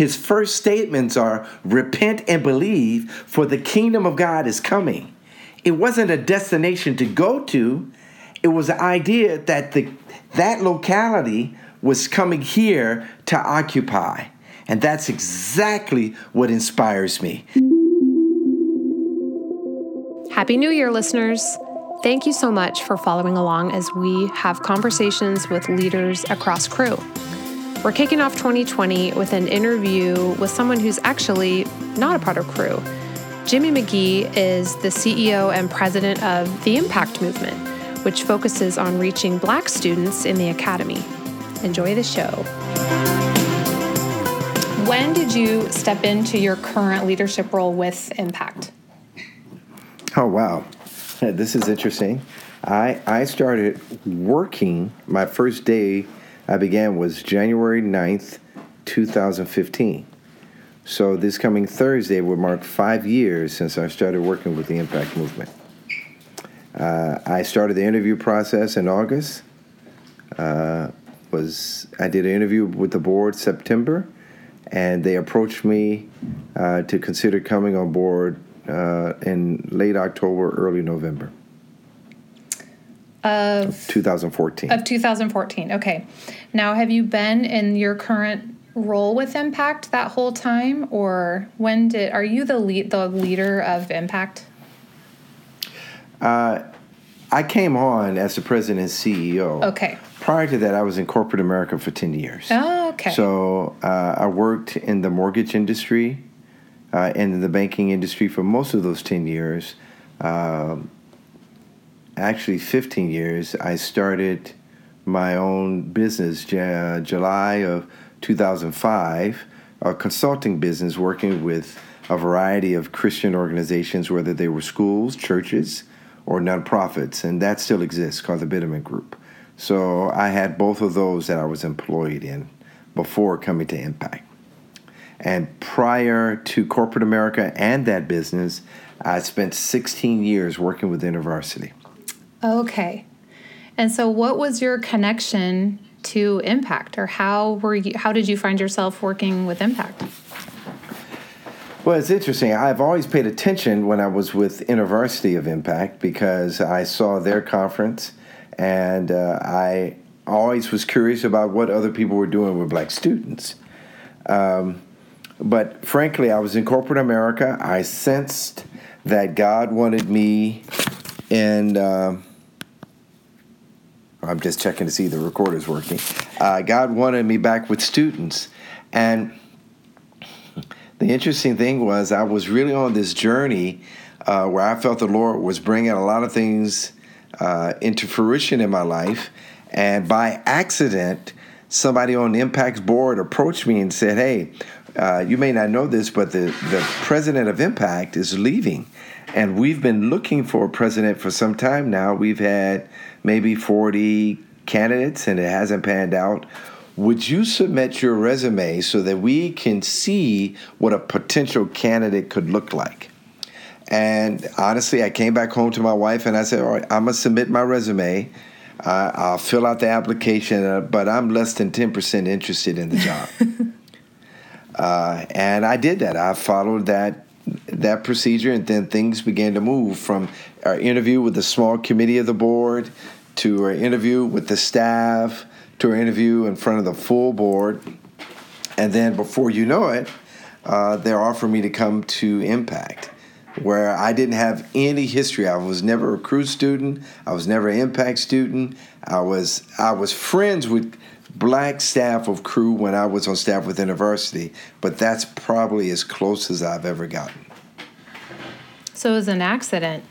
his first statements are repent and believe, for the kingdom of God is coming. It wasn't a destination to go to, it was the idea that the, that locality was coming here to occupy. And that's exactly what inspires me. Happy New Year, listeners. Thank you so much for following along as we have conversations with leaders across Cru. We're kicking off 2020 with an interview with someone who's actually not a part of Cru. Jimmy McGee is the CEO and president of the Impact Movement, which focuses on reaching Black students in the academy. Enjoy the show. When did you step into your current leadership role with Impact? Oh, wow. This is interesting. I, I started working, my first day I began was January 9th, 2015. So this coming Thursday will mark five years since I started working with the Impact Movement. Uh, I started the interview process in August. Uh, was I did an interview with the board September, and they approached me uh, to consider coming on board uh, in late October, early November of 2014. Of 2014. Okay. Now, have you been in your current role with Impact that whole time, or when did are you the lead the leader of Impact? Uh, I came on as the president and CEO. Okay. Prior to that, I was in corporate America for 10 years. Oh, okay. So uh, I worked in the mortgage industry uh, and in the banking industry for most of those 10 years. Um, actually, 15 years. I started my own business July of 2005, a consulting business working with a variety of Christian organizations, whether they were schools, churches, or nonprofits, and that still exists called the Bitterman Group. So I had both of those that I was employed in before coming to Impact. And prior to corporate America and that business, I spent 16 years working with InterVarsity. Okay. And so what was your connection to Impact or how were you how did you find yourself working with Impact? Well, it's interesting. I've always paid attention when I was with University of Impact because I saw their conference and uh, I always was curious about what other people were doing with black students. Um, but frankly, I was in corporate America. I sensed that God wanted me in. Uh, I'm just checking to see the recorder's working. Uh, God wanted me back with students. And the interesting thing was, I was really on this journey uh, where I felt the Lord was bringing a lot of things uh, into fruition in my life. And by accident, somebody on the Impact's board approached me and said, Hey, uh, you may not know this, but the, the president of Impact is leaving. And we've been looking for a president for some time now. We've had maybe 40 candidates and it hasn't panned out. Would you submit your resume so that we can see what a potential candidate could look like? And honestly, I came back home to my wife and I said, All right, I'm going to submit my resume. Uh, I'll fill out the application, uh, but I'm less than 10% interested in the job. uh, and I did that. I followed that that procedure, and then things began to move from our interview with the small committee of the board to our interview with the staff to our interview in front of the full board. And then before you know it, uh, they're offering me to come to Impact, where I didn't have any history. I was never a Cru student. I was never an Impact student. I was I was friends with black staff of Cru when I was on staff with InterVarsity, but that's probably as close as I've ever gotten. So it was an accident.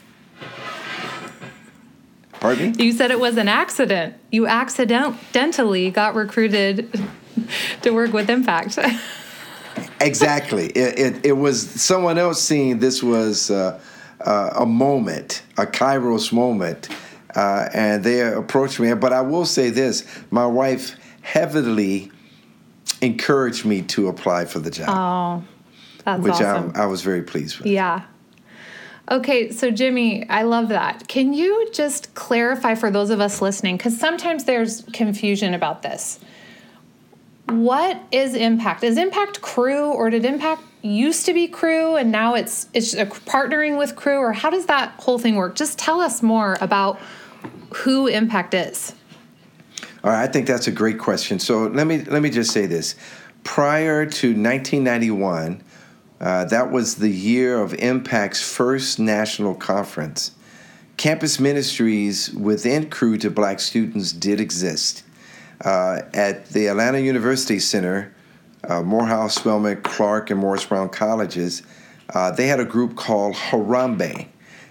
Pardon me? You said it was an accident. You accidentally got recruited to work with Impact. exactly. It, it, it, was someone else seeing this was uh, uh, a moment, a Kairos moment. Uh, and they approached me. But I will say this my wife heavily encouraged me to apply for the job. Oh, that's which awesome. I, I was very pleased with. Yeah. Okay, so Jimmy, I love that. Can you just clarify for those of us listening? Because sometimes there's confusion about this. what is Impact? Is Impact Cru or did Impact used to be Cru and now it's it's partnering with Cru or how does that whole thing work? Just tell us more about who Impact is. All right, I think that's a great question. So let me let me just say this: prior to 1991, uh, that was the year of Impact's first national conference. Campus ministries within Cru to Black students did exist. Uh, at the Atlanta University Center, uh, Morehouse, Spelman, Clark, and Morris Brown colleges, uh, they had a group called Harambee,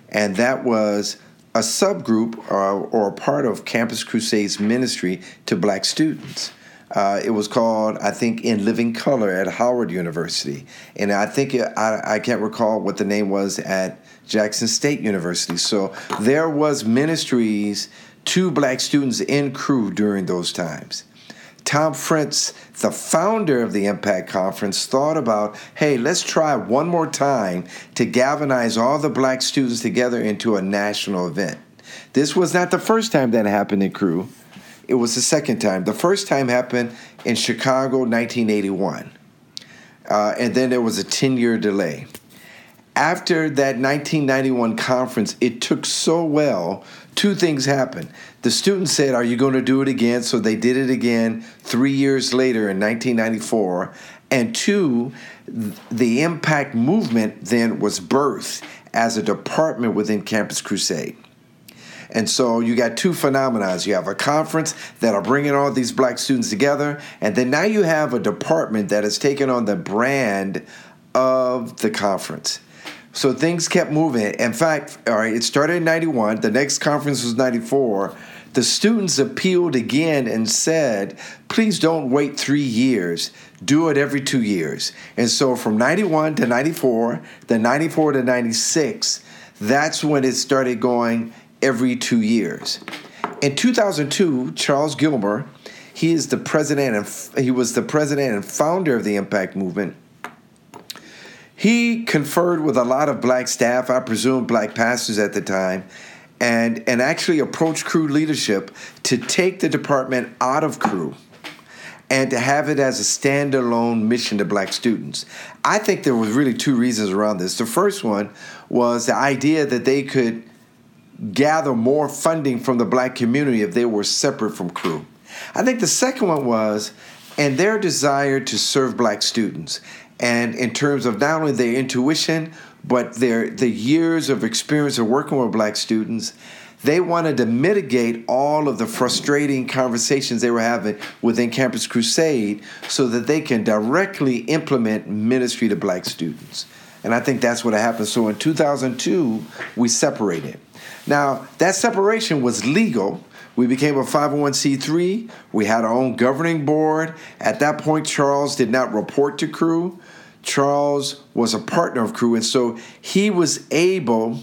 and that was a subgroup uh, or a part of Campus Crusades ministry to black students. Uh, it was called, I think, In Living Color at Howard University. And I think, it, I, I can't recall what the name was at Jackson State University. So there was ministries to black students in Cru during those times. Tom Fritz, the founder of the Impact Conference, thought about hey, let's try one more time to galvanize all the black students together into a national event. This was not the first time that happened in Cru, it was the second time. The first time happened in Chicago, 1981. Uh, and then there was a 10 year delay. After that 1991 conference, it took so well two things happened. The students said, Are you going to do it again? So they did it again three years later in 1994. And two, the Impact movement then was birthed as a department within Campus Crusade. And so you got two phenomena. You have a conference that are bringing all these black students together, and then now you have a department that has taken on the brand of the conference. So things kept moving. In fact, all right, it started in 91. The next conference was 94. The students appealed again and said, please don't wait three years. Do it every two years. And so from 91 to 94, then 94 to 96, that's when it started going every two years. In 2002, Charles Gilmer, he is the president and he was the president and founder of the Impact Movement he conferred with a lot of black staff, I presume black pastors at the time, and, and actually approached Cru leadership to take the department out of Cru and to have it as a standalone mission to black students. I think there was really two reasons around this. The first one was the idea that they could gather more funding from the black community if they were separate from Cru. I think the second one was and their desire to serve black students and in terms of not only their intuition but their the years of experience of working with black students they wanted to mitigate all of the frustrating conversations they were having within campus crusade so that they can directly implement ministry to black students and i think that's what happened so in 2002 we separated now that separation was legal we became a 501c3. We had our own governing board. At that point, Charles did not report to Cru. Charles was a partner of Cru, and so he was able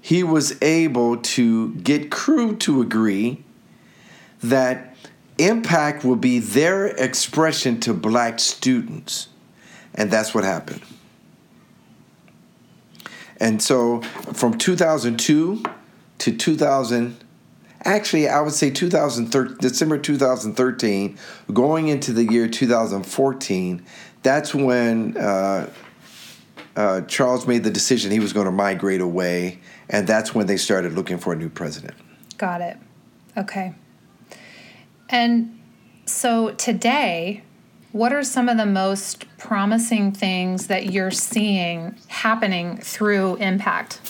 he was able to get Cru to agree that impact will be their expression to black students. And that's what happened. And so from 2002 to 2000 actually I would say 2013 December 2013 going into the year 2014 that's when uh, uh, Charles made the decision he was going to migrate away, and that's when they started looking for a new president. Got it. Okay. And so today, what are some of the most promising things that you're seeing happening through Impact?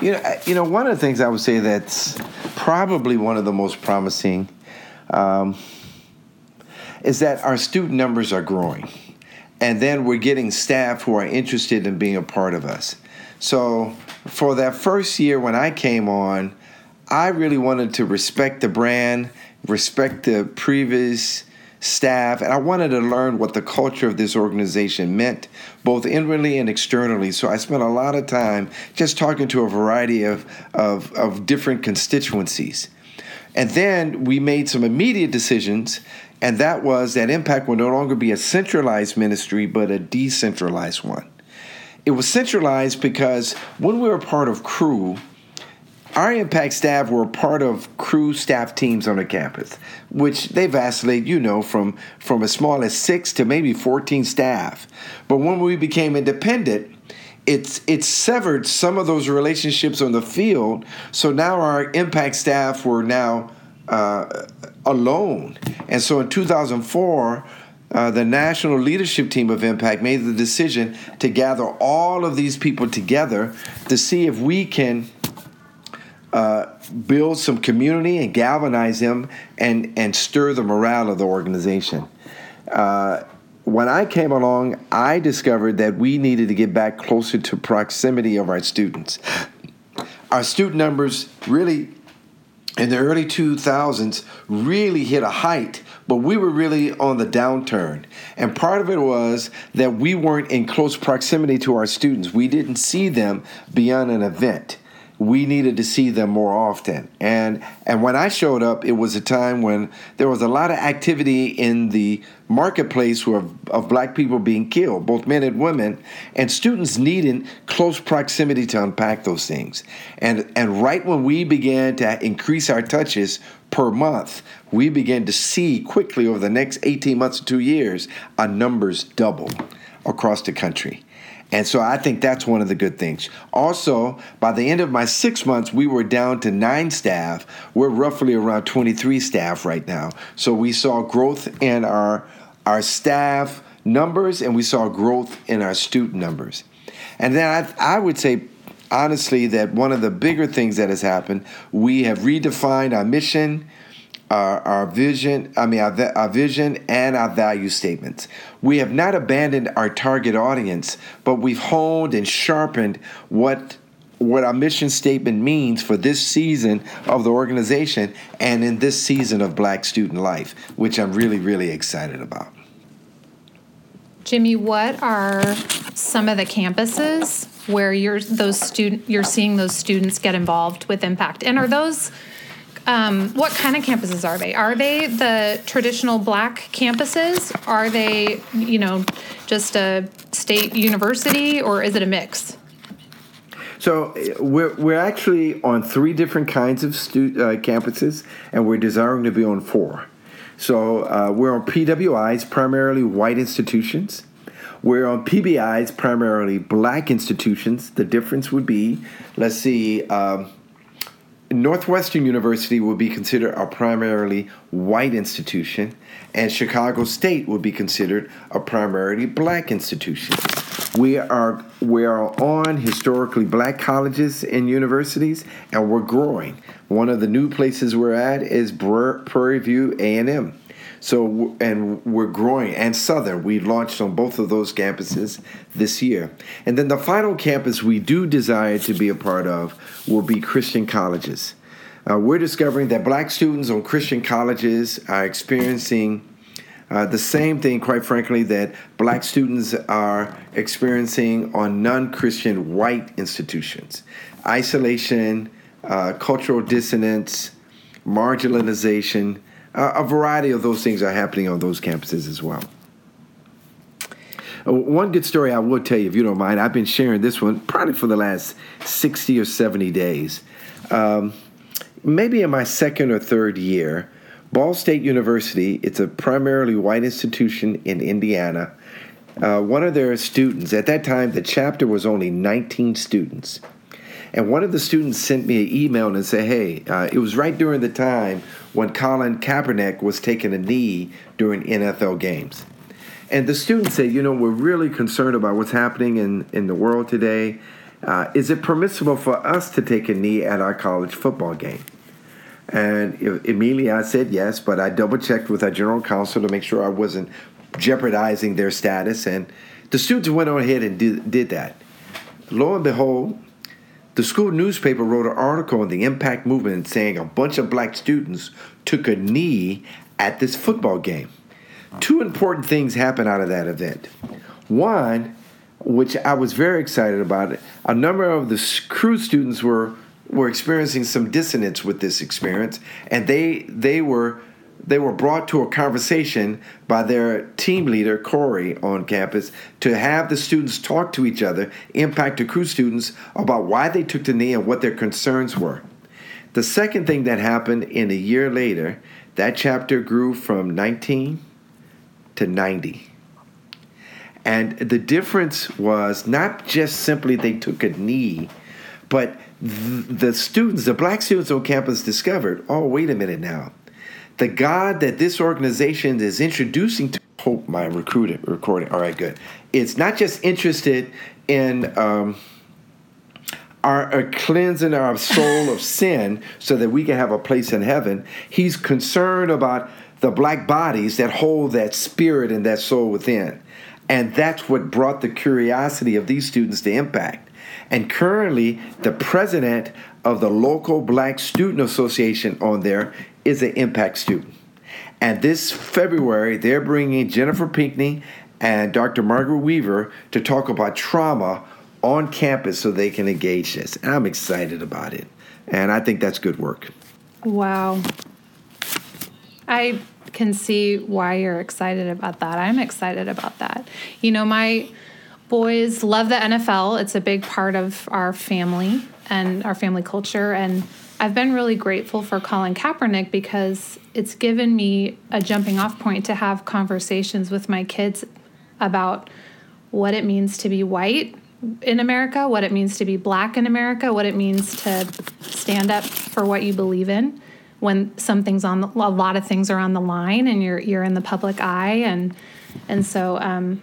You know, you know, one of the things I would say that's probably one of the most promising. Um, is that our student numbers are growing. And then we're getting staff who are interested in being a part of us. So for that first year when I came on, I really wanted to respect the brand, respect the previous staff, and I wanted to learn what the culture of this organization meant, both inwardly and externally. So I spent a lot of time just talking to a variety of, of, of different constituencies. And then we made some immediate decisions and that was that Impact will no longer be a centralized ministry, but a decentralized one. It was centralized because when we were part of Cru, our impact staff were part of Cru staff teams on the campus, which they vacillate, you know, from from as small as six to maybe 14 staff. But when we became independent, it's it's severed some of those relationships on the field. So now our impact staff were now uh, alone, and so in 2004. Uh, the national leadership team of Impact made the decision to gather all of these people together to see if we can uh, build some community and galvanize them and, and stir the morale of the organization. Uh, when I came along, I discovered that we needed to get back closer to proximity of our students. Our student numbers really, in the early 2000s, really hit a height, but we were really on the downturn. And part of it was that we weren't in close proximity to our students. We didn't see them beyond an event we needed to see them more often. And and when I showed up, it was a time when there was a lot of activity in the marketplace of, of black people being killed, both men and women, and students needing close proximity to unpack those things. And and right when we began to increase our touches per month, we began to see quickly over the next 18 months to two years, our numbers double across the country. And so I think that's one of the good things. Also, by the end of my six months, we were down to nine staff. We're roughly around 23 staff right now. So we saw growth in our, our staff numbers and we saw growth in our student numbers. And then I, I would say, honestly, that one of the bigger things that has happened, we have redefined our mission our, our vision, I mean, our, our vision and our value statements. We have not abandoned our target audience, but we've honed and sharpened what what our mission statement means for this season of the organization and in this season of black student life, which I'm really, really excited about. Jimmy, what are some of the campuses where you're those student you're seeing those students get involved with impact? And are those um, what kind of campuses are they? Are they the traditional black campuses? Are they, you know, just a state university or is it a mix? So we're, we're actually on three different kinds of stu- uh, campuses, and we're desiring to be on four. So uh, we're on PWIs, primarily white institutions. We're on PBIs, primarily black institutions. The difference would be, let's see, um, Northwestern University would be considered a primarily white institution, and Chicago State would be considered a primarily black institution. We are we are on historically black colleges and universities, and we're growing. One of the new places we're at is Prairie View A and M. So, and we're growing, and Southern. We launched on both of those campuses this year. And then the final campus we do desire to be a part of will be Christian colleges. Uh, we're discovering that black students on Christian colleges are experiencing uh, the same thing, quite frankly, that black students are experiencing on non Christian white institutions isolation, uh, cultural dissonance, marginalization uh, a variety of those things are happening on those campuses as well. Uh, one good story I will tell you, if you don't mind, I've been sharing this one probably for the last 60 or 70 days. Um, maybe in my second or third year, Ball State University, it's a primarily white institution in Indiana. Uh, one of their students, at that time, the chapter was only 19 students. And one of the students sent me an email and said, Hey, uh, it was right during the time when Colin Kaepernick was taking a knee during NFL games. And the students said, You know, we're really concerned about what's happening in, in the world today. Uh, is it permissible for us to take a knee at our college football game? And immediately I said yes, but I double checked with our general counsel to make sure I wasn't jeopardizing their status. And the students went on ahead and did, did that. Lo and behold, the school newspaper wrote an article on the impact movement saying a bunch of black students took a knee at this football game. Two important things happened out of that event. One, which I was very excited about, a number of the Cru students were were experiencing some dissonance with this experience, and they they were they were brought to a conversation by their team leader, Corey, on campus to have the students talk to each other, impact to Cru students, about why they took the knee and what their concerns were. The second thing that happened in a year later, that chapter grew from 19 to 90. And the difference was not just simply they took a knee, but th- the students, the black students on campus discovered oh, wait a minute now. The God that this organization is introducing to hope my recruited recording. All right, good. It's not just interested in um, our, our cleansing our soul of sin so that we can have a place in heaven. He's concerned about the black bodies that hold that spirit and that soul within. And that's what brought the curiosity of these students to impact. And currently, the president of the local Black Student Association on there is an impact student. And this February, they're bringing Jennifer Pinkney and Dr. Margaret Weaver to talk about trauma on campus so they can engage this. And I'm excited about it. And I think that's good work. Wow. I can see why you're excited about that. I'm excited about that. You know, my boys love the NFL. It's a big part of our family and our family culture. And I've been really grateful for Colin Kaepernick because it's given me a jumping off point to have conversations with my kids about what it means to be white in America, what it means to be black in America, what it means to stand up for what you believe in when something's on the, a lot of things are on the line and you're you're in the public eye and and so um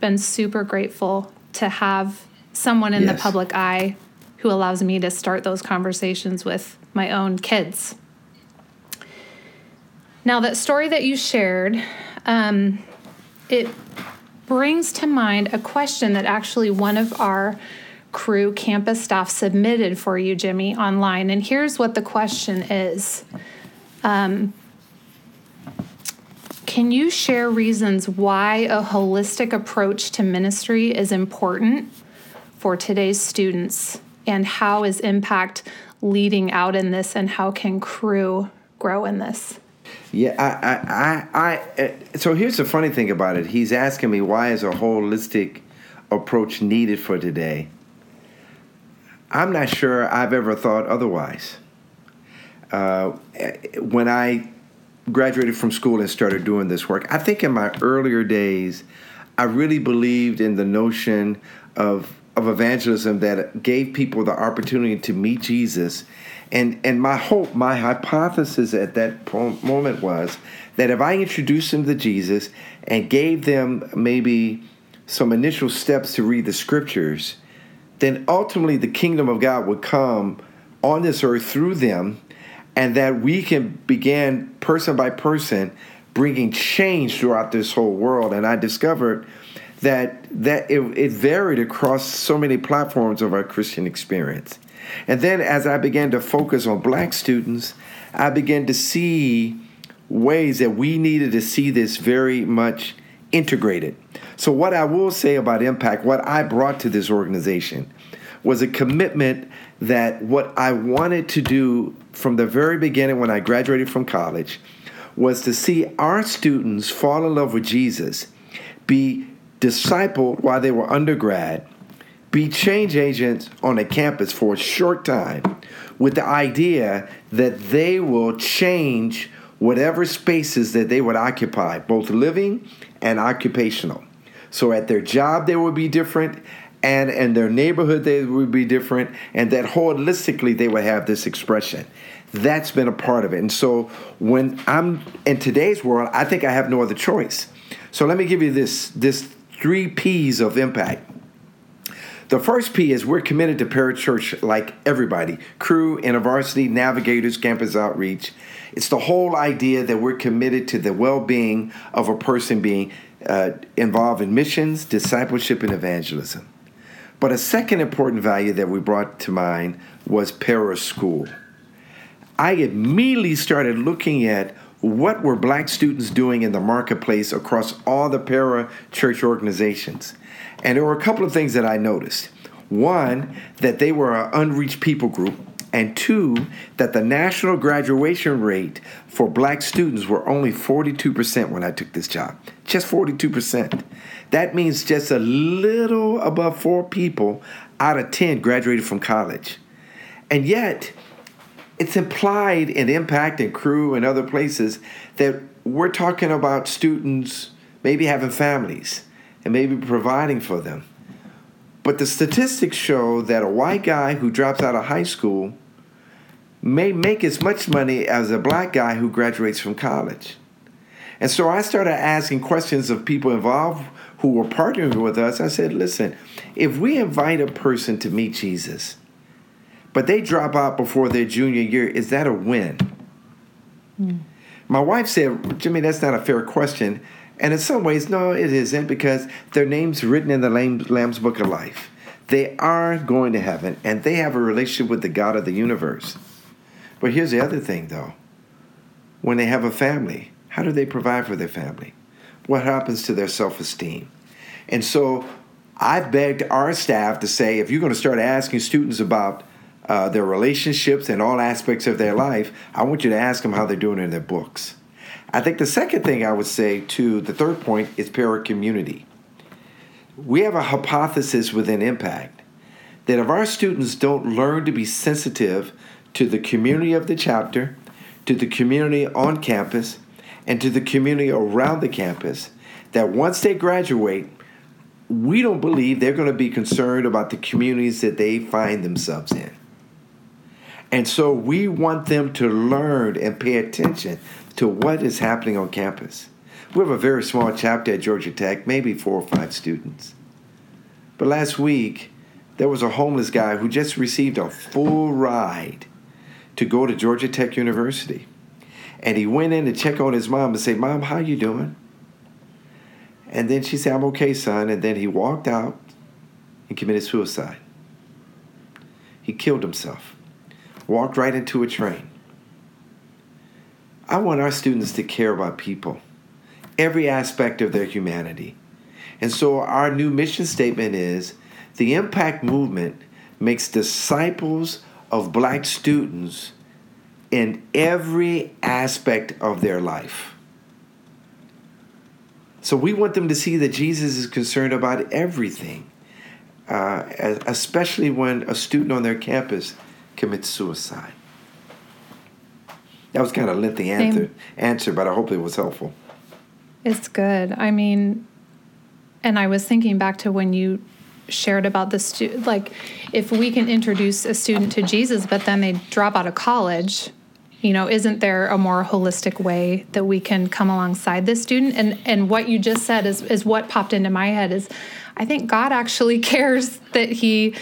been super grateful to have someone in yes. the public eye who allows me to start those conversations with my own kids. Now, that story that you shared, um, it brings to mind a question that actually one of our Cru campus staff submitted for you, Jimmy, online. And here's what the question is um, Can you share reasons why a holistic approach to ministry is important for today's students? And how is impact leading out in this? And how can Cru grow in this? Yeah, I, I, I, I, uh, so here's the funny thing about it. He's asking me why is a holistic approach needed for today? I'm not sure I've ever thought otherwise. Uh, when I graduated from school and started doing this work, I think in my earlier days, I really believed in the notion of of evangelism that gave people the opportunity to meet Jesus. And and my hope, my hypothesis at that moment was that if I introduced them to Jesus and gave them maybe some initial steps to read the scriptures, then ultimately the kingdom of God would come on this earth through them, and that we can begin person by person bringing change throughout this whole world. And I discovered that that it, it varied across so many platforms of our Christian experience. And then as I began to focus on black students, I began to see ways that we needed to see this very much integrated. So, what I will say about Impact, what I brought to this organization, was a commitment that what I wanted to do from the very beginning when I graduated from college was to see our students fall in love with Jesus, be discipled while they were undergrad, be change agents on a campus for a short time with the idea that they will change whatever spaces that they would occupy, both living and occupational. So at their job, they would be different, and in their neighborhood, they would be different, and that holistically, they would have this expression. That's been a part of it. And so when I'm in today's world, I think I have no other choice. So let me give you this, this three P's of impact. The first P is we're committed to parachurch like everybody Cru, InterVarsity, navigators, campus outreach. It's the whole idea that we're committed to the well being of a person being uh, involved in missions, discipleship, and evangelism. But a second important value that we brought to mind was para school. I immediately started looking at what were black students doing in the marketplace across all the para church organizations. And there were a couple of things that I noticed. One, that they were an unreached people group and two, that the national graduation rate for black students were only 42% when I took this job. Just 42%. That means just a little above four people out of 10 graduated from college. And yet, it's implied in Impact and Cru and other places that we're talking about students maybe having families and maybe providing for them. But the statistics show that a white guy who drops out of high school may make as much money as a black guy who graduates from college. And so I started asking questions of people involved who were partnering with us. I said, listen, if we invite a person to meet Jesus, but they drop out before their junior year, is that a win? Mm. My wife said, Jimmy, that's not a fair question. And in some ways, no, it isn't because their name's written in the Lamb's Book of Life. They are going to heaven and they have a relationship with the God of the universe. But here's the other thing, though. When they have a family, how do they provide for their family? What happens to their self esteem? And so I've begged our staff to say if you're going to start asking students about uh, their relationships and all aspects of their life, I want you to ask them how they're doing in their books. I think the second thing I would say to the third point is para community. We have a hypothesis within Impact that if our students don't learn to be sensitive to the community of the chapter, to the community on campus, and to the community around the campus, that once they graduate, we don't believe they're going to be concerned about the communities that they find themselves in. And so we want them to learn and pay attention to what is happening on campus. We have a very small chapter at Georgia Tech, maybe four or five students. But last week, there was a homeless guy who just received a full ride to go to Georgia Tech University. And he went in to check on his mom and say, Mom, how you doing? And then she said, I'm okay, son. And then he walked out and committed suicide. He killed himself walked right into a train. I want our students to care about people, every aspect of their humanity. And so our new mission statement is the impact movement makes disciples of black students in every aspect of their life. So we want them to see that Jesus is concerned about everything, uh, especially when a student on their campus commits suicide? That was kind of a lengthy answer, answer, but I hope it was helpful. It's good. I mean, and I was thinking back to when you shared about the student, like if we can introduce a student to Jesus, but then they drop out of college, you know, isn't there a more holistic way that we can come alongside this student? And and what you just said is is what popped into my head is I think God actually cares that he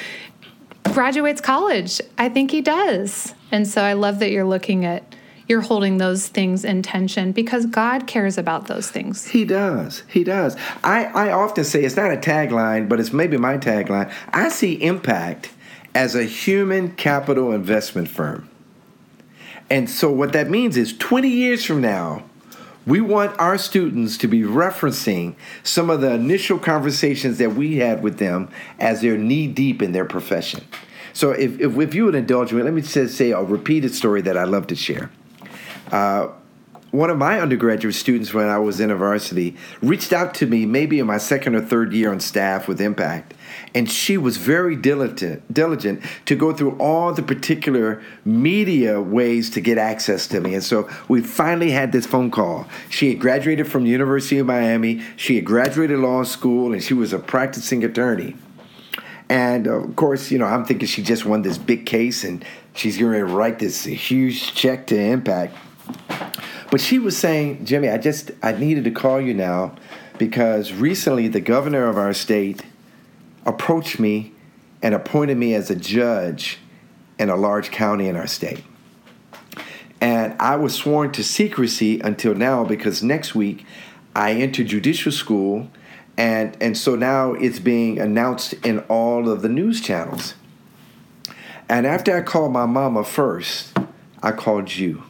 graduates college. I think he does. And so I love that you're looking at you're holding those things in tension because God cares about those things. He does. He does. I, I often say it's not a tagline, but it's maybe my tagline. I see impact as a human capital investment firm. And so what that means is 20 years from now, we want our students to be referencing some of the initial conversations that we had with them as they're knee deep in their profession. So, if, if, if you would indulge me, let me just say a repeated story that I love to share. Uh, one of my undergraduate students when I was InterVarsity reached out to me maybe in my second or third year on staff with Impact. And she was very diligent, diligent to go through all the particular media ways to get access to me. And so we finally had this phone call. She had graduated from the University of Miami. She had graduated law school and she was a practicing attorney. And of course, you know, I'm thinking she just won this big case and she's going to write this huge check to Impact. But she was saying, Jimmy, I just I needed to call you now because recently the governor of our state approached me and appointed me as a judge in a large county in our state. And I was sworn to secrecy until now because next week I enter judicial school and and so now it's being announced in all of the news channels. And after I called my mama first, I called you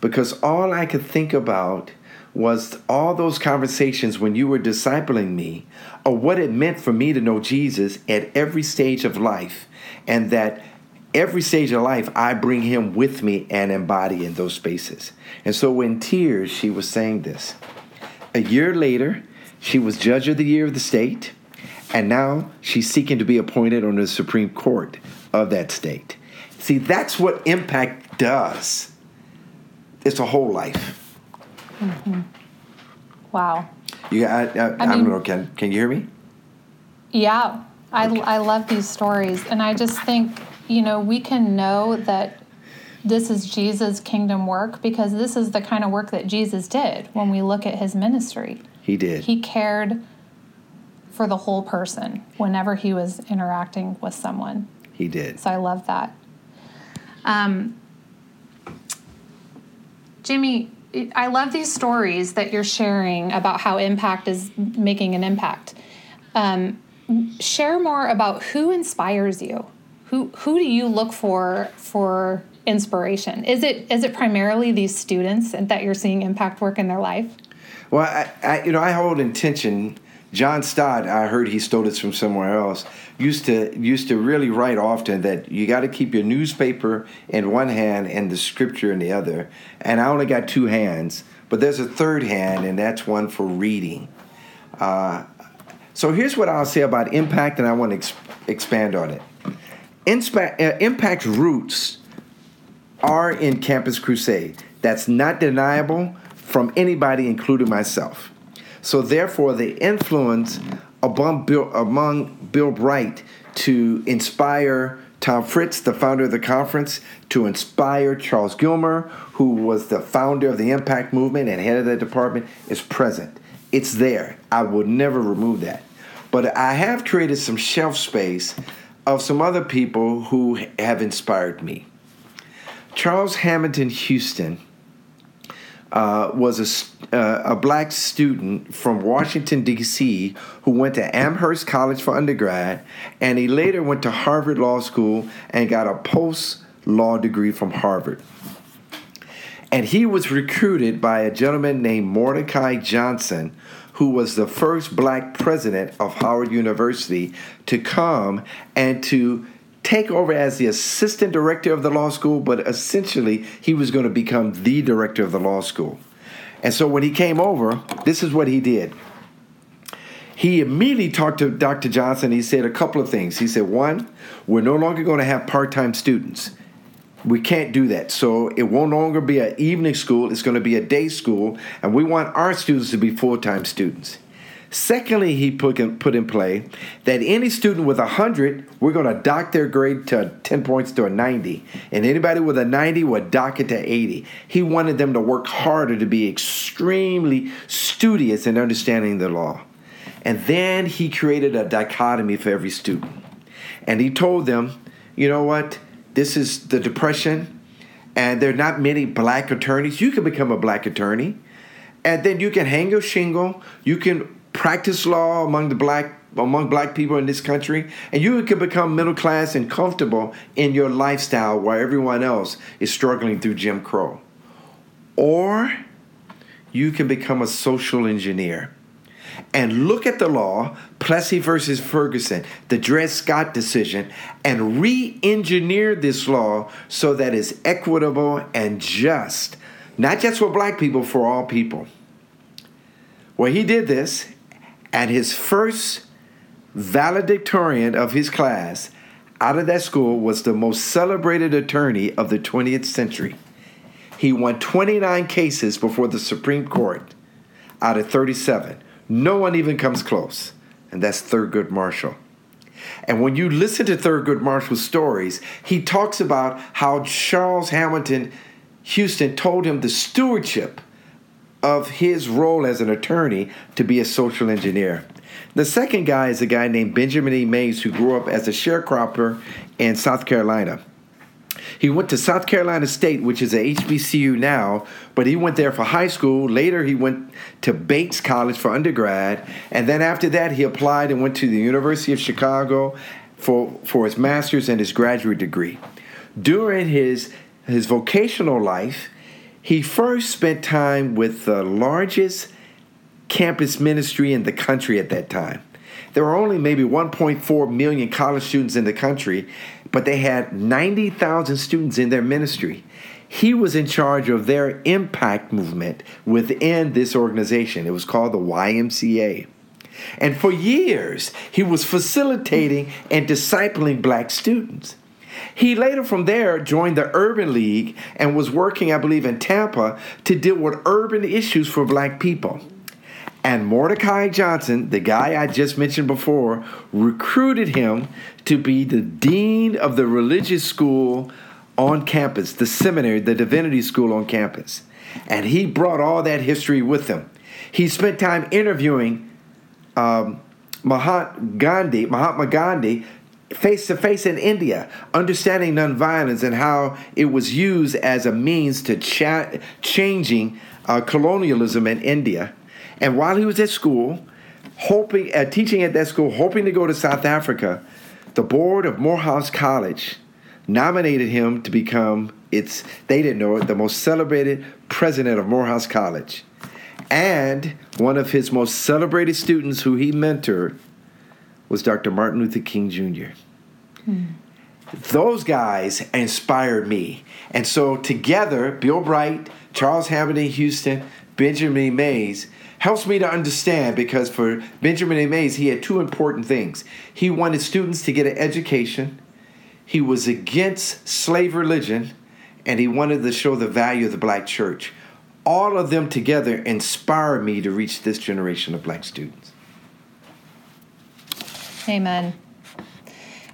because all I could think about was all those conversations when you were discipling me or what it meant for me to know Jesus at every stage of life and that every stage of life I bring him with me and embody in those spaces. And so in tears she was saying this. A year later, she was judge of the year of the state and now she's seeking to be appointed on the Supreme Court of that state. See, that's what impact does. It's a whole life. Mm-hmm. Wow. You, I, I, I, I mean- know. Can can you hear me? Yeah, I, I love these stories. And I just think, you know, we can know that this is Jesus' kingdom work because this is the kind of work that Jesus did when we look at his ministry. He did. He cared for the whole person whenever he was interacting with someone. He did. So I love that. Um, Jimmy, I love these stories that you're sharing about how impact is making an impact. Um, share more about who inspires you. Who who do you look for for inspiration? Is it is it primarily these students that you're seeing impact work in their life? Well, I, I, you know, I hold intention. John Stott, I heard he stole this from somewhere else. Used to used to really write often that you got to keep your newspaper in one hand and the scripture in the other. And I only got two hands, but there's a third hand, and that's one for reading. Uh, so here's what I'll say about impact, and I want to ex- expand on it. Inspa- uh, roots are in Campus Crusade. That's not deniable from anybody, including myself. So therefore, the influence among Bill, among Bill Bright to inspire Tom Fritz, the founder of the conference, to inspire Charles Gilmer, who was the founder of the Impact Movement and head of that department, is present. It's there. I would never remove that. But I have created some shelf space of some other people who have inspired me. Charles Hamilton Houston uh, was a, uh, a black student from Washington, D.C., who went to Amherst College for undergrad, and he later went to Harvard Law School and got a post law degree from Harvard. And he was recruited by a gentleman named Mordecai Johnson, who was the first black president of Howard University to come and to take over as the assistant director of the law school, but essentially he was going to become the director of the law school. And so when he came over, this is what he did. He immediately talked to Dr. Johnson. He said a couple of things. He said, one, we're no longer going to have part time students we can't do that. So it won't longer be an evening school, it's going to be a day school, and we want our students to be full time students. Secondly, he put in, put in play that any student with 100, we're going to dock their grade to 10 points to a 90. And anybody with a 90 would dock it to 80. He wanted them to work harder to be extremely studious in understanding the law. And then he created a dichotomy for every student. And he told them, you know what? This is the Depression, and there are not many black attorneys. You can become a black attorney, and then you can hang your shingle. You can practice law among the black among black people in this country, and you can become middle class and comfortable in your lifestyle while everyone else is struggling through Jim Crow. Or you can become a social engineer and look at the law, Plessy versus Ferguson, the Dred Scott decision, and re engineer this law so that it's equitable and just, not just for black people, for all people. Well, he did this, and his first valedictorian of his class out of that school was the most celebrated attorney of the 20th century. He won 29 cases before the Supreme Court out of 37. No one even comes close, and that's Thurgood Marshall. And when you listen to Thurgood Marshall's stories, he talks about how Charles Hamilton Houston told him the stewardship of his role as an attorney to be a social engineer. The second guy is a guy named Benjamin E. Mays who grew up as a sharecropper in South Carolina. He went to South Carolina State, which is a HBCU now, but he went there for high school. Later, he went to Bates College for undergrad, and then after that, he applied and went to the University of Chicago for, for his master's and his graduate degree. During his his vocational life, he first spent time with the largest campus ministry in the country at that time. There were only maybe 1.4 million college students in the country, but they had 90,000 students in their ministry. He was in charge of their impact movement within this organization. It was called the YMCA. And for years, he was facilitating and discipling black students. He later from there joined the Urban League and was working, I believe, in Tampa to deal with urban issues for black people. And Mordecai Johnson, the guy I just mentioned before, recruited him to be the dean of the religious school on campus, the seminary, the divinity school on campus. And he brought all that history with him. He spent time interviewing um, Mahatma Gandhi, Mahatma Gandhi, face to face in India, understanding nonviolence and how it was used as a means to cha- changing uh, colonialism in India. And while he was at school, hoping uh, teaching at that school, hoping to go to South Africa, the board of Morehouse College nominated him to become its they didn't know it the most celebrated president of Morehouse College. And one of his most celebrated students who he mentored was Dr. Martin Luther King Jr. Hmm. Those guys inspired me. And so together, Bill Bright, Charles Hamilton Houston, Benjamin Mays, helps me to understand because for Benjamin A. Mays, he had two important things. He wanted students to get an education, he was against slave religion, and he wanted to show the value of the black church. All of them together inspired me to reach this generation of black students. Amen.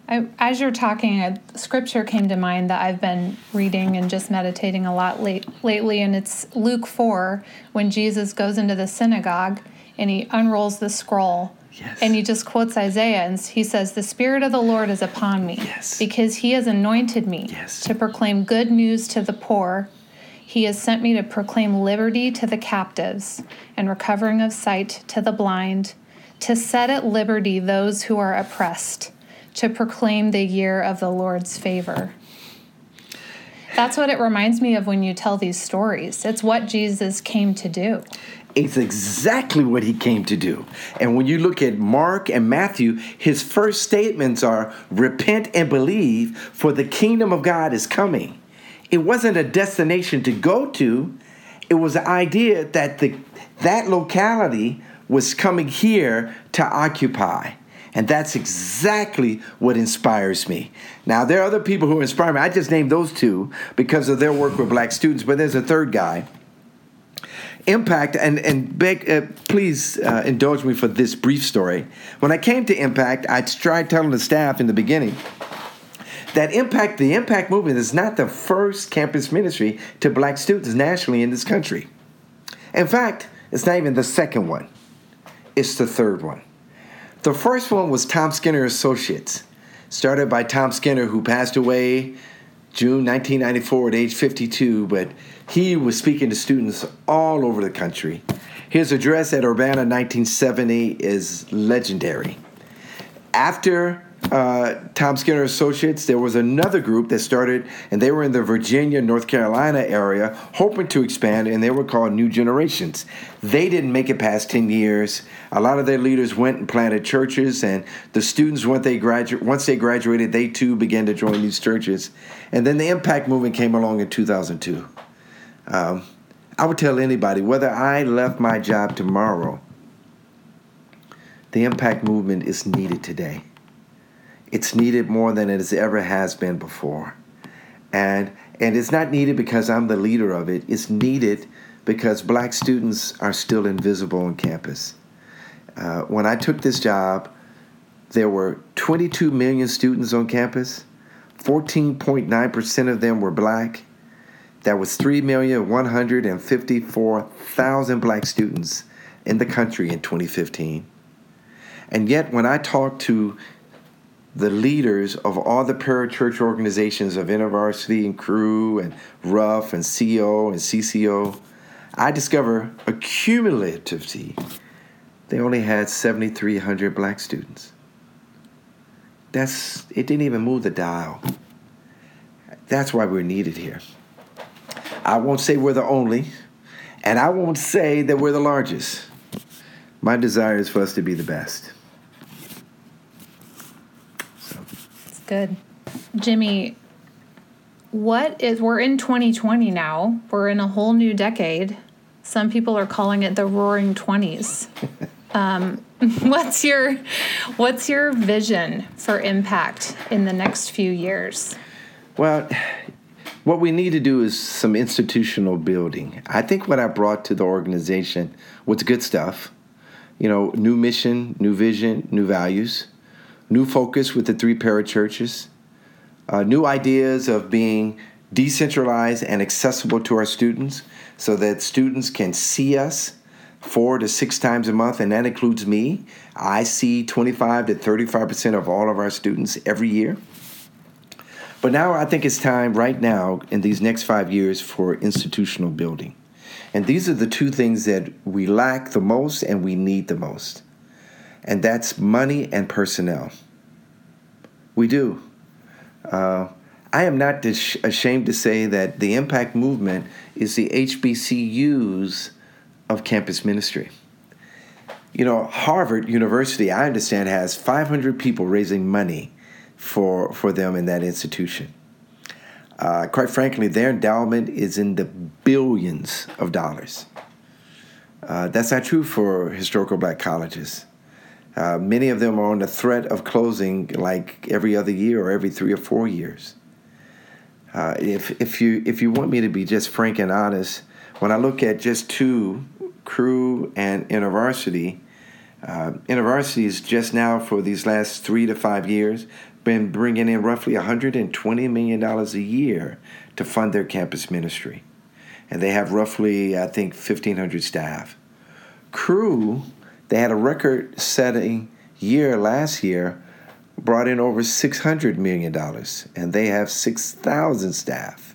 I, as you're talking, a scripture came to mind that I've been reading and just meditating a lot late, lately, and it's Luke 4 when Jesus goes into the synagogue and he unrolls the scroll. Yes. And he just quotes Isaiah and he says, The Spirit of the Lord is upon me yes. because he has anointed me yes. to proclaim good news to the poor. He has sent me to proclaim liberty to the captives and recovering of sight to the blind, to set at liberty those who are oppressed to proclaim the year of the Lord's favor. That's what it reminds me of when you tell these stories. It's what Jesus came to do. It's exactly what he came to do. And when you look at Mark and Matthew, his first statements are repent and believe, for the kingdom of God is coming. It wasn't a destination to go to, it was the idea that the, that locality was coming here to occupy. And that's exactly what inspires me. Now, there are other people who inspire me. I just named those two because of their work with black students, but there's a third guy. Impact, and, and beg, uh, please uh, indulge me for this brief story. When I came to Impact, I tried telling the staff in the beginning that Impact, the Impact movement, is not the first campus ministry to black students nationally in this country. In fact, it's not even the second one, it's the third one. The first one was Tom Skinner Associates, started by Tom Skinner, who passed away June 1994 at age 52, but he was speaking to students all over the country. His address at Urbana 1970 is legendary. After uh, Tom Skinner Associates, there was another group that started, and they were in the Virginia, North Carolina area, hoping to expand, and they were called New Generations. They didn't make it past 10 years. A lot of their leaders went and planted churches, and the students, once they, gradu- once they graduated, they too began to join these churches. And then the Impact Movement came along in 2002. Um, I would tell anybody, whether I left my job tomorrow, the Impact Movement is needed today it's needed more than it has ever has been before. And and it's not needed because I'm the leader of it. It's needed because black students are still invisible on campus. Uh, when I took this job, there were 22 million students on campus. 14.9% of them were black. That was 3,154,000 black students in the country in 2015. And yet, when I talk to the leaders of all the parachurch organizations of InterVarsity and Cru and RUF and CO and CCO, I discover accumulatively they only had 7,300 black students. That's it didn't even move the dial. That's why we're needed here. I won't say we're the only, and I won't say that we're the largest. My desire is for us to be the best. Good. Jimmy, what is we're in 2020 now. We're in a whole new decade. Some people are calling it the roaring 20s. Um, what's your what's your vision for impact in the next few years? Well, what we need to do is some institutional building. I think what I brought to the organization was good stuff. You know, new mission, new vision, new values, new focus with the three parachurches, uh, new ideas of being decentralized and accessible to our students so that students can see us four to six times a month, and that includes me. I see 25 to 35% of all of our students every year. But now I think it's time, right now, in these next five years, for institutional building. And these are the two things that we lack the most and we need the most. And that's money and personnel. We do. Uh, I am not ashamed to say that the impact movement is the HBCUs of campus ministry. You know, Harvard University, I understand, has 500 people raising money for, for them in that institution. Uh, quite frankly, their endowment is in the billions of dollars. Uh, that's not true for historical black colleges. Uh, many of them are on the threat of closing like every other year or every three or four years. Uh, if, if, you, if you want me to be just frank and honest, when I look at just two Cru and InterVarsity. Uh, InterVarsity is just now for these last three to five years been bringing in roughly 120 million dollars a year to fund their campus ministry, and they have roughly I think 1,500 staff. Cru, they had a record-setting year last year, brought in over 600 million dollars, and they have 6,000 staff.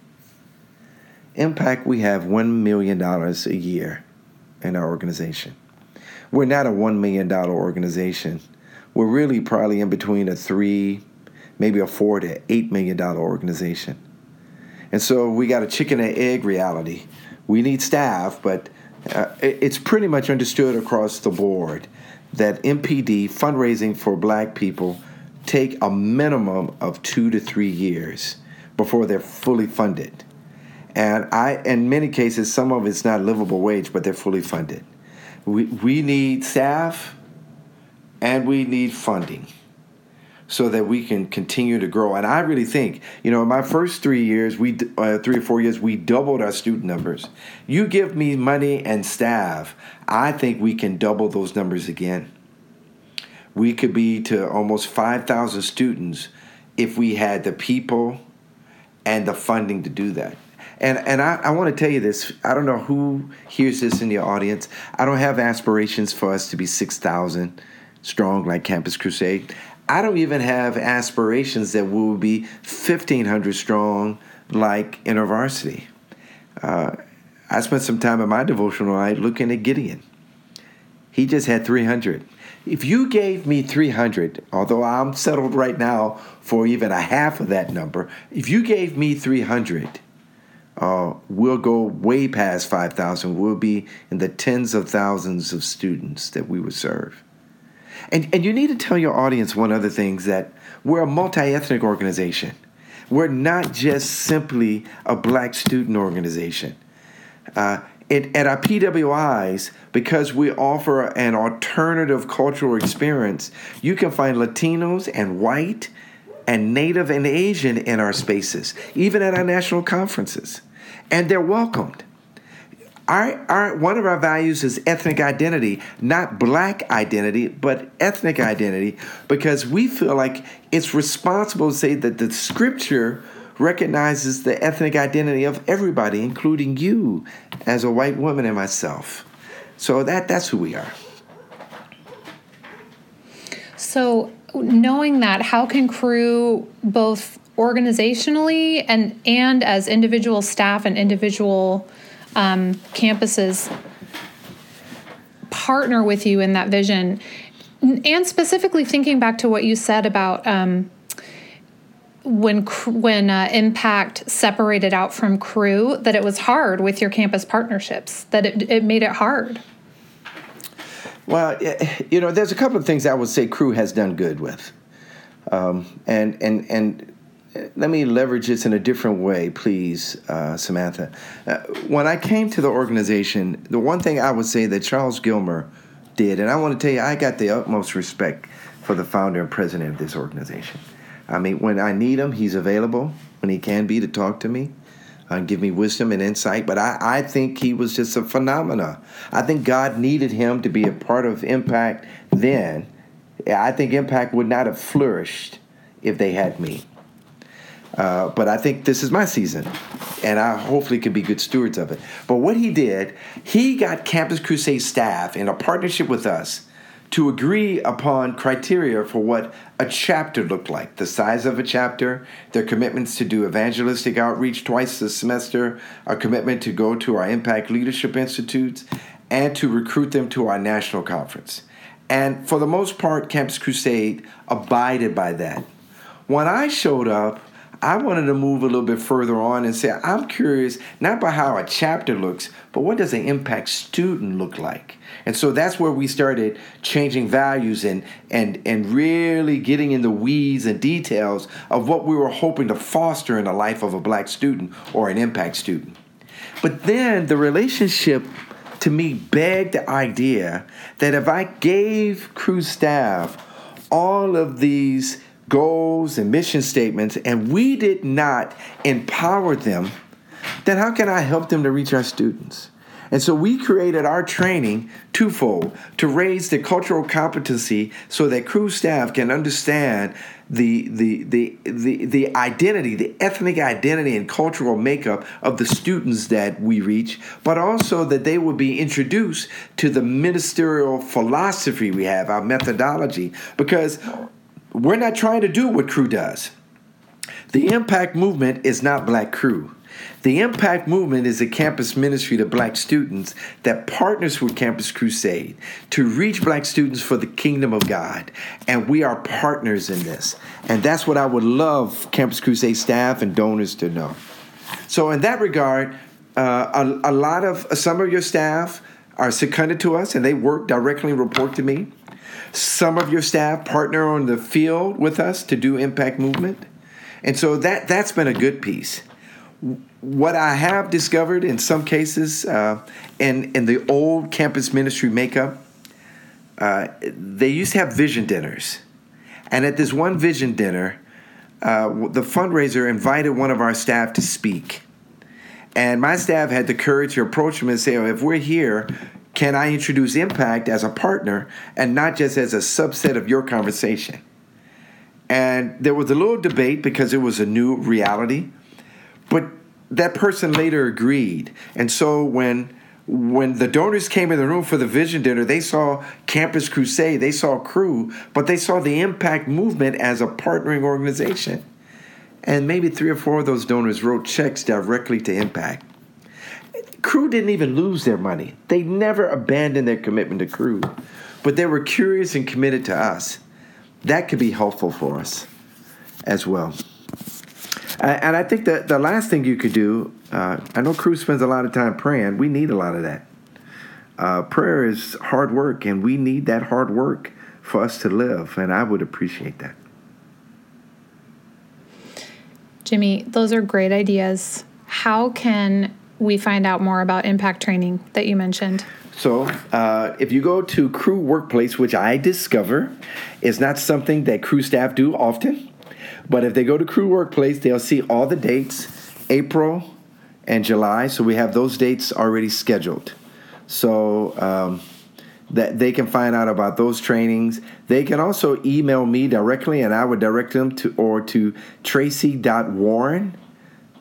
Impact, we have $1 million a year in our organization. We're not a $1 million organization. We're really probably in between a three, maybe a four to $8 million organization. And so we got a chicken and egg reality. We need staff, but uh, it's pretty much understood across the board that MPD fundraising for black people take a minimum of two to three years before they're fully funded. And I, in many cases, some of it's not livable wage, but they're fully funded. We, we need staff and we need funding so that we can continue to grow. And I really think, you know, in my first three years, we uh, three or four years, we doubled our student numbers. You give me money and staff, I think we can double those numbers again. We could be to almost five thousand students if we had the people and the funding to do that. And and I, I want to tell you this. I don't know who hears this in the audience. I don't have aspirations for us to be six thousand strong like Campus Crusade. I don't even have aspirations that we will be fifteen hundred strong like InterVarsity. Uh, I spent some time in my devotional night looking at Gideon. He just had 300. If you gave me 300, although I'm settled right now for even a half of that number, if you gave me 300, uh, we'll go way past 5,000. We'll be in the tens of thousands of students that we would serve. And, and you need to tell your audience one other thing that we're a multi ethnic organization. We're not just simply a black student organization. Uh, it, at our PWIs, because we offer an alternative cultural experience, you can find Latinos and white and Native and Asian in our spaces, even at our national conferences. And they're welcomed. Our, our, one of our values is ethnic identity, not black identity, but ethnic identity, because we feel like it's responsible to say that the scripture recognizes the ethnic identity of everybody, including you as a white woman and myself. So that, that's who we are. So knowing that, how can Cru both organizationally and and as individual staff and individual um, campuses partner with you in that vision, and specifically thinking back to what you said about. Um, when when uh, impact separated out from Cru, that it was hard with your campus partnerships that it, it made it hard well, you know, there's a couple of things I would say Cru has done good with, um, and and and let me leverage this in a different way, please, uh, Samantha. Uh, when I came to the organization, the one thing I would say that Charles Gilmer did, and I want to tell you, I got the utmost respect for the founder and president of this organization. I mean, when I need him, he's available. when he can be to talk to me uh, give me wisdom and insight. But I, I think he was just a phenomena. I think God needed him to be a part of Impact then. I think Impact would not have flourished if they had me. Uh, but I think this is my season, and I hopefully can be good stewards of it. But what he did, he got Campus Crusade staff in a partnership with us to agree upon criteria for what a chapter looked like the size of a chapter, their commitments to do evangelistic outreach twice a semester, a commitment to go to our Impact Leadership Institutes, and to recruit them to our national conference. And for the most part, Campus Crusade abided by that. When I showed up, I wanted to move a little bit further on and say, I'm curious not by how a chapter looks, but what does an impact student look like? And so that's where we started changing values and and and really getting in the weeds and details of what we were hoping to foster in the life of a black student or an impact student. But then the relationship to me begged the idea that if I gave Cru staff all of these goals and mission statements and we did not empower them, then how can I help them to reach our students? And so we created our training twofold to raise the cultural competency so that Cru staff can understand the, the, the, the, the identity, the ethnic identity and cultural makeup of the students that we reach, but also that they will be introduced to the ministerial philosophy we have, our methodology, because we're not trying to do what Cru does. The impact movement is not Black Cru. The Impact Movement is a campus ministry to black students that partners with Campus Crusade to reach black students for the kingdom of God. And we are partners in this. And that's what I would love Campus Crusade staff and donors to know. So, in that regard, uh, a, a lot of some of your staff are seconded to us and they work directly and report to me. Some of your staff partner on the field with us to do impact movement. And so that that's been a good piece what I have discovered in some cases uh, in in the old campus ministry makeup, uh, they used to have vision dinners, and at this one vision dinner, uh, the fundraiser invited one of our staff to speak, and my staff had the courage to approach him and say, oh, "If we're here." Can I introduce Impact as a partner and not just as a subset of your conversation? And there was a little debate because it was a new reality but that person later agreed. And so when when the donors came in the room for the vision dinner, they saw Campus Crusade, they saw Cru, but they saw the Impact Movement as a partnering organization. And maybe three or four of those donors wrote checks directly to Impact. Cru didn't even lose their money. They never abandoned their commitment to Cru, but they were curious and committed to us. That could be helpful for us as well. And I think that the last thing you could do, uh, I know Cru spends a lot of time praying. We need a lot of that. Uh, prayer is hard work, and we need that hard work for us to live, and I would appreciate that. Jimmy, those are great ideas. How can we find out more about impact training that you mentioned? So, uh, if you go to Cru Workplace, which I discover is not something that Cru staff do often, but if they go to Cru Workplace, they'll see all the dates, April and July. So we have those dates already scheduled. So um, that they can find out about those trainings. They can also email me directly, and I would direct them to or to Tracy.Warren,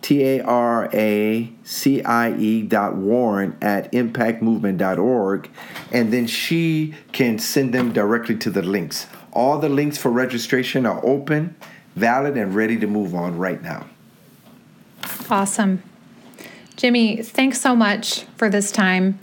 T A R A C I E dot Warren at impactmovement.org, and then she can send them directly to the links. All the links for registration are open valid and ready to move on right now. Awesome. Jimmy, thanks so much for this time.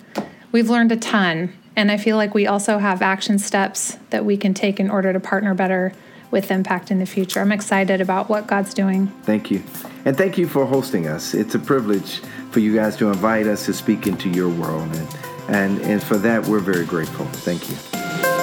We've learned a ton, and I feel like we also have action steps that we can take in order to partner better with Impact in the future. I'm excited about what God's doing. Thank you. And thank you for hosting us. It's a privilege for you guys to invite us to speak into your world. And, and, and for that, we're very grateful. Thank you.